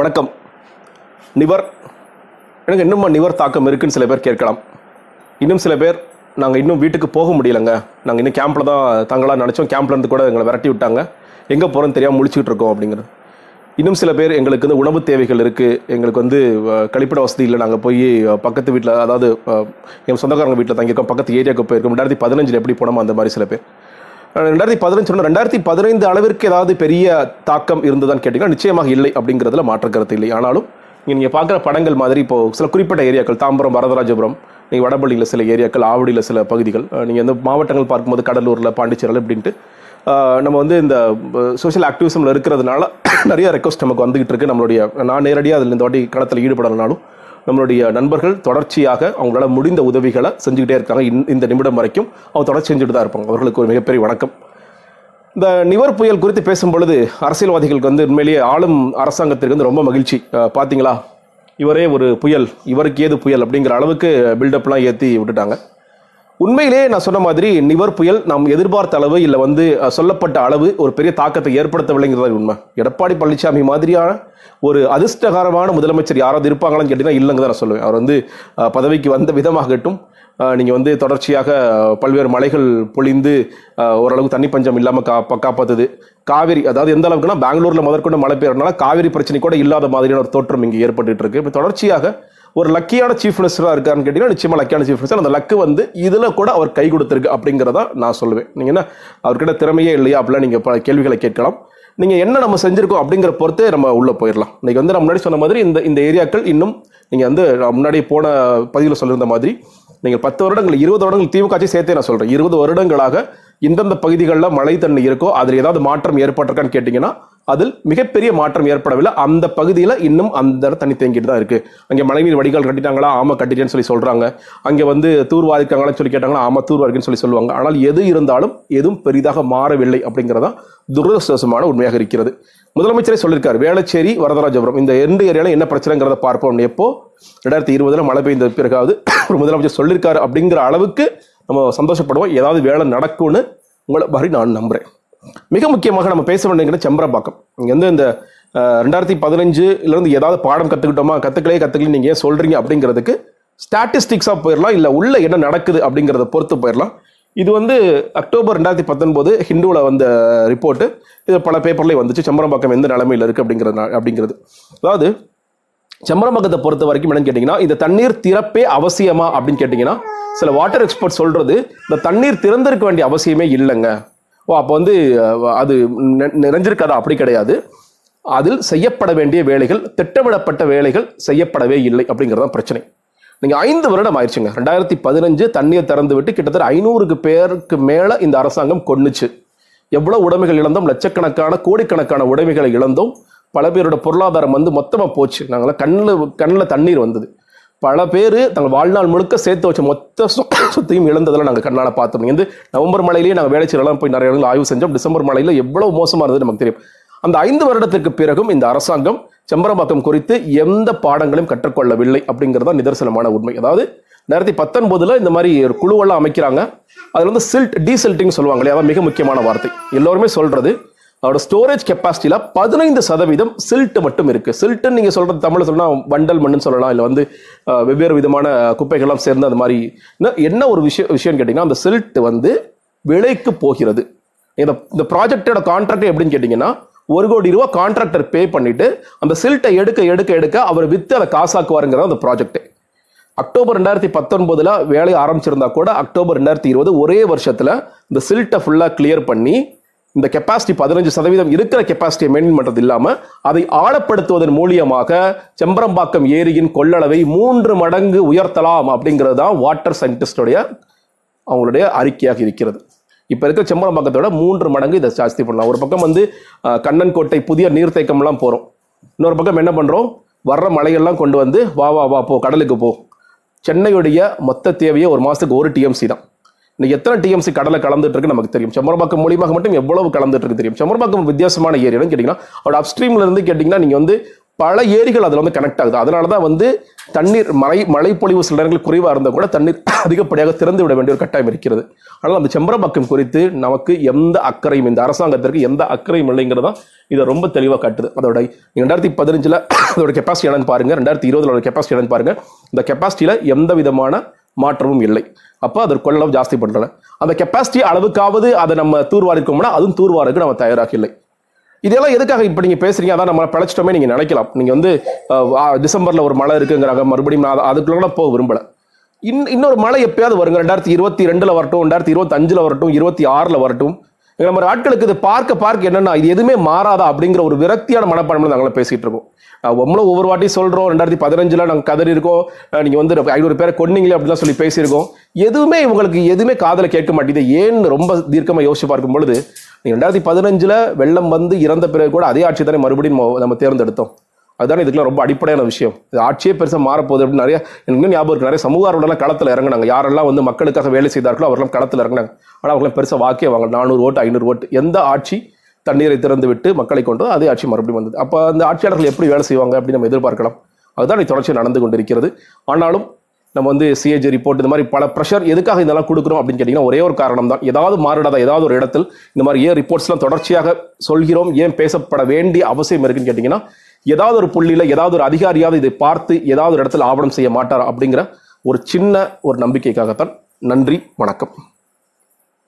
வணக்கம். நிவர் எனக்கு இன்னுமா நிவர் தாக்கம் இருக்குன்னு சில பேர் கேட்கலாம். இன்னும் சில பேர் நாங்கள் இன்னும் வீட்டுக்கு போக முடியலங்க. நாங்கள் இன்னும் கேம்பில் தான் தங்களாக நினச்சோம். கேம்ப்லேருந்து கூட எங்களை விரட்டி விட்டாங்க. எங்கே போகிறோன்னு தெரியாமல் முழிச்சிட்டு இருக்கோம் அப்படிங்கிறது. இன்னும் சில பேர் எங்களுக்கு வந்து உணவு தேவைகள் இருக்குது எங்களுக்கு வந்து கழிப்பிட வசதி இல்லை. நாங்கள் போய் பக்கத்து வீட்டில் அதாவது எங்கள் சொந்தக்காரங்க வீட்டில் தங்கியிருக்கோம். பக்கத்து ஏரியாவுக்கு போயிருக்கோம். ரெண்டாயிரத்தி பதினஞ்சில் எப்படி போனோமோ அந்த மாதிரி சில பேர். ரெண்டாயிரத்தி பதினஞ்சு சொன்ன ரெண்டாயிரத்தி பதினைந்து அளவிற்கு ஏதாவது பெரிய தாக்கம் இருந்ததான்னு கேட்டிங்கன்னா நிச்சயமாக இல்லை அப்படிங்கிறதுல மாற்று கருத்து இல்லை. ஆனாலும் நீங்கள் பார்க்குற படங்கள் மாதிரி இப்போது சில குறிப்பிட்ட ஏரியாக்கள் தாம்பரம் வரதராஜபுரம் நீங்கள் வடபள்ளியில் சில ஏரியாக்கள் ஆவடியில் சில பகுதிகள் நீங்கள் இந்த மாவட்டங்கள் பார்க்கும்போது கடலூரில் பாண்டிச்சேரியில் அப்படின்ட்டு நம்ம வந்து இந்த சோஷியல் ஆக்டிவிசமில் இருக்கிறதுனால நிறைய ரெக்வஸ்ட் நமக்கு வந்துகிட்டு இருக்கு. நம்மளுடைய நான் நேரடியாக அதில் இந்த வாட்டி களத்தில் ஈடுபடலனாலும் நம்மளுடைய நண்பர்கள் தொடர்ச்சியாக அவங்களால முடிந்த உதவிகளை செஞ்சுக்கிட்டே இருக்காங்க. இந்த- இந்த நிமிடம் வரைக்கும் அவங்க தொடர்ச்சி செஞ்சுட்டு தான் இருப்பாங்க. அவர்களுக்கு ஒரு மிகப்பெரிய வணக்கம். இந்த நிவர் புயல் குறித்து பேசும் பொழுது அரசியல்வாதிகளுக்கு வந்து உண்மையிலேயே ஆளும் அரசாங்கத்திற்கு வந்து ரொம்ப மகிழ்ச்சி. பார்த்தீங்களா இவரே ஒரு புயல் இவருக்கு ஏது புயல் அப்படிங்கிற அளவுக்கு பில்டப்லாம் ஏற்றி விட்டுட்டாங்க. உண்மையிலே நான் சொன்ன மாதிரி நிவர் புயல் நாம் எதிர்பார்த்த அளவு இல்லை வந்து சொல்லப்பட்ட அளவு ஒரு பெரிய தாக்கத்தை ஏற்படுத்தவில்லைங்கிறது உண்மை. எடப்பாடி பழனிசாமி மாதிரியான ஒரு அதிர்ஷ்டகரமான முதலமைச்சர் யாராவது இருப்பாங்களான்னு கேட்டீங்கன்னா இல்லைங்க தான் நான் சொல்லுவேன். அவர் வந்து பதவிக்கு வந்த விதமாகட்டும் நீங்கள் வந்து தொடர்ச்சியாக பல்வேறு மலைகள் பொழிந்து ஓரளவுக்கு தண்ணி பஞ்சம் இல்லாமல் கா காப்பாத்துது. காவிரி அதாவது எந்த அளவுக்குன்னா பெங்களூரில் முதற்கொண்டு மழை பெய்யறதுனால காவிரி பிரச்சனை கூட இல்லாத மாதிரியான ஒரு தோற்றம் இங்கே ஏற்பட்டுருக்கு இப்போ தொடர்ச்சியாக ஒரு லக்கியான சீஃப் மினிஸ்டராக இருக்காருன்னு கேட்டிங்கன்னா நிச்சயமாக லக்கியான சீஃப் மினிஸ்டர் அந்த லக்கு வந்து இதுல கூட அவர் கை கொடுத்துருக்கு அப்படிங்கிறதா நான் சொல்லுவேன். நீங்கள் என்ன அவர்கிட்ட திறமையே இல்லையா அப்படிலாம் நீங்கள் பல கேள்விகளை கேட்கலாம். நீங்கள் என்ன நம்ம செஞ்சுருக்கோம் அப்படிங்கிற பொறுத்தே நம்ம உள்ளே போயிடலாம். இன்றைக்கி வந்து நான் முன்னாடி சொன்ன மாதிரி இந்த இந்த ஏரியாக்கள் இன்னும் நீங்கள் வந்து நான் முன்னாடி போன பதிவில் சொல்லியிருந்த மாதிரி நீங்கள் பத்து வருடங்கள் இருபது வருடங்கள் திமுக ஆட்சி சேர்த்தே நான் சொல்கிறேன் இருபது வருடங்களாக இந்தந்த பகுதிகளில் மழை தண்ணி இருக்கோ அதில் ஏதாவது மாற்றம் ஏற்பட்டிருக்கான்னு கேட்டிங்கன்னா அதில் மிகப்பெரிய மாற்றம் ஏற்படவில்லை. அந்த பகுதியில் இன்னும் அந்த இடம் தண்ணி தேங்கிட்டு தான் இருக்குது அங்கே மழைநீர் வடிகால் கட்டிட்டாங்களா ஆமாம் கட்டிட்டேன்னு சொல்லி சொல்கிறாங்க அங்கே வந்து தூர்வாரிக்காங்களான்னு சொல்லி கேட்டாங்களா ஆமாம் தூர்வாதிக்குன்னு சொல்லி சொல்லுவாங்க. ஆனால் எது இருந்தாலும் எதுவும் பெரிதாக மாறவில்லை அப்படிங்கிறதான் துரதிருஷ்டமான உண்மையாக இருக்கிறது. முதலமைச்சரே சொல்லியிருக்கார் வேளச்சேரி வரதராஜபுரம். இந்த ரெண்டு ஏரியால என்ன பிரச்சனைங்கிறத பார்ப்போம். எப்போ? ரெண்டாயிரத்தி இருபதில் மழை பெய்ந்த பிறகாவது ஒரு முதலமைச்சர் சொல்லியிருக்காரு அப்படிங்கிற அளவுக்கு நம்ம சந்தோஷப்படுவோம். ஏதாவது வேலை நடக்கும்னு உங்களை மாதிரி நான் நம்புகிறேன் மிக முக்கியமாக நம்ம பேச வேண்டிய செம்பரம்பாக்கம் இங்கே வந்து இந்த ரெண்டாயிரத்தி பதினஞ்சுலேருந்து ஏதாவது பாடம் கற்றுக்கிட்டோமா கற்றுக்கலையே கத்துக்கல நீங்கள் ஏன் சொல்கிறீங்க அப்படிங்கிறதுக்கு ஸ்டாட்டிஸ்டிக்ஸாக போயிடலாம் இல்லை உள்ள என்ன நடக்குது அப்படிங்கிறத பொறுத்து போயிடலாம் இது வந்து அக்டோபர் ரெண்டாயிரத்தி பத்தொன்பது ஹிந்துவில் வந்த ரிப்போர்ட்டு இது பல பேப்பர்லேயே வந்துச்சு. செம்பரம்பாக்கம் எந்த நிலைமையில் இருக்குது அப்படிங்கிற அப்படிங்கிறது. அதாவது செம்பரம்பாக்கத்தை பொறுத்த வரைக்கும் என்னன்னு கேட்டிங்கன்னா இந்த தண்ணீர் திறப்பே அவசியமா அப்படின்னு கேட்டிங்கன்னா சில வாட்டர் எக்ஸ்பர்ட் சொல்றது இந்த தண்ணீர் திறந்திருக்க வேண்டிய அவசியமே இல்லைங்க. ஓ அப்போ வந்து அது நிறைஞ்சிருக்காதா? அப்படி கிடையாது. அதில் செய்யப்பட வேண்டிய வேலைகள் திட்டமிடப்பட்ட வேலைகள் செய்யப்படவே இல்லை அப்படிங்கிறது தான் பிரச்சனை. நீங்கள் ஐந்து வருடம் ஆயிடுச்சுங்க. ரெண்டாயிரத்தி பதினஞ்சு தண்ணீர் திறந்து விட்டு கிட்டத்தட்ட ஐநூறுக்கு பேருக்கு மேலே இந்த அரசாங்கம் கொன்னுச்சு. எவ்வளவு உடைமைகள் இழந்தோம்? லட்சக்கணக்கான கோடிக்கணக்கான உடைமைகளை இழந்தோம். பல பேரோட பொருளாதாரம் வந்து மொத்தமாக போச்சு. நாங்களாம் கண்ணில் கண்ணில் தண்ணீர் வந்தது. பல பேர் தங்கள் வாழ்நாள் முழுக்க சேர்த்து வச்ச மொத்த சொத்தையும் இழந்ததெல்லாம் நாங்கள் கண்ணால் பார்த்தோம். இங்க வந்து நவம்பர் மலையிலேயே நாங்கள் வேலைச்செல்லாம் போய் நிறைய இடங்கள் ஆய்வு செஞ்சோம். டிசம்பர் மலையில் எவ்வளோ மோசமாக இருந்தது நமக்கு தெரியும். அந்த ஐந்து வருடத்திற்கு பிறகும் இந்த அரசாங்கம் செம்பரம்பாக்கம் குறித்து எந்த பாடங்களையும் கற்றுக்கொள்ளவில்லை அப்படிங்கிறதா நிதர்சனமான உண்மை. அதாவது ரெண்டாயிரத்தி பத்தொன்பதுல இந்த மாதிரி ஒரு குழுவெல்லாம் அமைக்கிறாங்க. அதில் வந்து சில்ட் டீசில்ட்டிங் சொல்லுவாங்க இல்லையா? அதான் மிக முக்கியமான வார்த்தை. எல்லோருமே சொல்கிறது அதோட ஸ்டோரேஜ் கெப்பாசிட்டியில் பதினைந்து சதவீதம் சில்ட் மட்டும் இருக்குது சில்ட்டுன்னு நீங்கள் சொல்கிறது தமிழில் சொன்னால் வண்டல் மண்ணுன்னு சொல்லலாம். இல்லை வந்து வெவ்வேறு விதமான குப்பைகள்லாம் சேர்ந்து அது மாதிரி. என்ன- ஒரு விஷயம் விஷயம்னு கேட்டிங்கன்னா அந்த சில்ட் வந்து விலைக்கு போகிறது. இந்த இந்த ப்ராஜெக்டோட கான்ட்ராக்ட் எப்படின்னு கேட்டிங்கன்னா ஒரு கோடி ரூபா கான்ட்ராக்டர் பே பண்ணிட்டு அந்த சில்ட்டை எடுக்க எடுக்க எடுக்க அவர் விற்று அதை காசாக்குவாருங்கிறது அந்த ப்ராஜெக்ட்டு அக்டோபர் ரெண்டாயிரத்தி பத்தொன்பதுல வேலை ஆரம்பிச்சிருந்தா கூட அக்டோபர் ரெண்டாயிரத்தி இருபது ஒரே வருஷத்துல இந்த சில்ட்டை ஃபுல்லாக கிளியர் பண்ணி இந்த கெப்பாசிட்டி பதினஞ்சு சதவீதம் இருக்கிற கெப்பாசிட்டியை மெயின்டைன் பண்றது இல்லாம அதை ஆழப்படுத்துவதன் மூலியமாக செம்பரம்பாக்கம் ஏரியின் கொள்ளளவை மூன்று மடங்கு உயர்த்தலாம் அப்படிங்கிறது தான் வாட்டர் சயின்டிஸ்டோடைய அவங்களுடைய அறிக்கையாக இருக்கிறது. இப்போ இருக்கிற செம்பரம்பாக்கத்தோட மூன்று மடங்கு இதை ஜாஸ்தி பண்ணலாம். ஒரு பக்கம் வந்து கண்ணன் கோட்டை புதிய நீர்த்தேக்கம்லாம் போகிறோம் இன்னொரு பக்கம் என்ன பண்ணுறோம் வர்ற மலையெல்லாம் கொண்டு வந்து வா வா வா போ கடலுக்கு போ. சென்னையுடைய மொத்த தேவையே ஒரு மாதத்துக்கு ஒரு டிஎம்சி தான். இன்னைக்கு எத்தனை டிஎம்சி கடலை கலந்துட்டு இருக்கு நமக்கு தெரியும். செம்மரபாக்கம் மூலியமாக மட்டும் எவ்வளவு கலந்துட்டு இருக்கு தெரியும் செம்மரபாக்கம் வித்தியாசமான ஏரியான்னு கேட்டிங்கன்னா அவரோட அப்ஸ்ட்ரீம்ல இருந்து கேட்டிங்கன்னா நீங்கள் வந்து பல ஏரிகள் அதில் வந்து கனெக்ட் ஆகுது. அதனால தான் வந்து தண்ணீர் மழை மழைப்பொழிவு சில நேரங்கள் குறைவாக இருந்தால் கூட தண்ணீர் அதிகப்படியாக திறந்து விட வேண்டிய ஒரு கட்டாயம் இருக்கிறது. ஆனால் அந்த செம்பரபாக்கம் குறித்து நமக்கு எந்த அக்கறையும் இந்த அரசாங்கத்திற்கு எந்த அக்கறையும் இல்லைங்கிறதா இதை ரொம்ப தெளிவாக காட்டுது. அதோட ரெண்டாயிரத்தி பதினஞ்சில் அதோட கெப்பாசிட்டி என்னன்னு பாருங்கள் ரெண்டாயிரத்தி இருபதுல கெப்பாசிட்டி என்னன்னு பாருங்கள் இந்த கெப்பாசிட்டியில் எந்த விதமான மாற்றமும் இல்லை. அப்போ அதற்கு கொள்ளளவு ஜாஸ்தி பண்ணுறல அந்த கெப்பாசிட்டி அளவுக்காவது அதை நம்ம தூர்வாரிக்கோம்னா அதுவும் தூர்வாருக்கு நம்ம தயாராக இல்லை இதெல்லாம் எதுக்காக இப்போ நீங்கள் பேசுறீங்க? அதான் நம்ம பிழைச்சிட்டோமே நீங்கள் நினைக்கலாம். நீங்கள் வந்து டிசம்பரில் ஒரு மழை இருக்குங்கிறாங்க மறுபடியும் நான் அதுக்குள்ளே போக விரும்பலை. இன் இன்னொரு மழை எப்பயாவது வருங்க. ரெண்டாயிரத்தி இருபத்தி ரெண்டில் வரட்டும் ரெண்டாயிரத்தி இருபத்தஞ்சில் வரட்டும் இருபத்தி ஆறில் வரட்டும். நம்ம ஆட்களுக்கு இது பார்க்க பார்க்க என்னன்னா இது எதுவுமே மாறாதா அப்படிங்கிற ஒரு விரக்தியான மனப்பான்மையில நாங்களாம் பேசிகிட்டு இருக்கோம். நம்மளும் ஒவ்வொரு வாட்டி சொல்கிறோம் ரெண்டாயிரத்தி பதினஞ்சில் நாங்கள் கதறி இருக்கோம் நீங்கள் வந்து ஐநூறு பேரை கொன்னீங்களே அப்படிலாம் சொல்லி பேசியிருக்கோம். எதுவுமே இவங்களுக்கு எதுவுமே காதில் கேட்க மாட்டேங்குது. ஏன்னு ரொம்ப தீர்க்கமாக யோசிச்சு பார்க்கும் பொழுது ரெண்டாயிரத்தி பதினஞ்சில் வெள்ளம் வந்து இறந்த பிறகு கூட அதே ஆட்சி தானே மறுபடியும் நம்ம- நம்ம தேர்ந்தெடுத்தோம். அதுதானே இதுக்கெல்லாம் ரொம்ப அடிப்படையான விஷயம். இது ஆட்சியே பெருசாக மாறப்போகுது அப்படின்னு நிறைய இன்னும் ஞாபகம் இருக்கு. நிறைய சமூக ஆர்வலர்லாம் களத்தில் இறங்குனாங்க. யாரெல்லாம் வந்து மக்களுக்காக வேலை செய்தார்களோ அவரெல்லாம் களத்தில் இறங்குனாங்க. ஆனால் அவங்களாம் பெருசாக வாக்கே வாங்க நானூறு ஓட்டு ஐநூறு ஓட்டு. எந்த ஆட்சி தண்ணீரை திறந்து விட்டு மக்களை கொண்டு அதே ஆட்சி மறுபடியும் வந்தது. அப்போ அந்த ஆட்சியாளர்கள் எப்படி வேலை செய்வாங்க அப்படின்னு நம்ம எதிர்பார்க்கலாம். அதுதான் தொடர்ச்சி நடந்து கொண்டிருக்கிறது. ஆனாலும் நம்ம வந்து சிஏஜி ரிப்போர்ட் இந்த மாதிரி பல ப்ரெஷர் எதுக்காக இதெல்லாம் கொடுக்குறோம் அப்படின்னு கேட்டிங்கன்னா ஒரே ஒரு காரணம் தான் ஏதாவது மாறிடாத? ஏதாவது ஒரு இடத்தில் இந்த மாதிரி ஏன் ரிப்போர்ட்ஸ்லாம் தொடர்ச்சியாக சொல்கிறோம்? ஏன் பேசப்பட வேண்டிய அவசியம் இருக்குன்னு கேட்டிங்கன்னா ஏதாவது ஒரு புள்ளியில் ஏதாவது ஒரு அதிகாரியாவது இதை பார்த்து ஏதாவது ஒரு இடத்துல ஆவணம் செய்ய மாட்டார் அப்படிங்கிற ஒரு சின்ன ஒரு நம்பிக்கைக்காகத்தான். நன்றி வணக்கம்.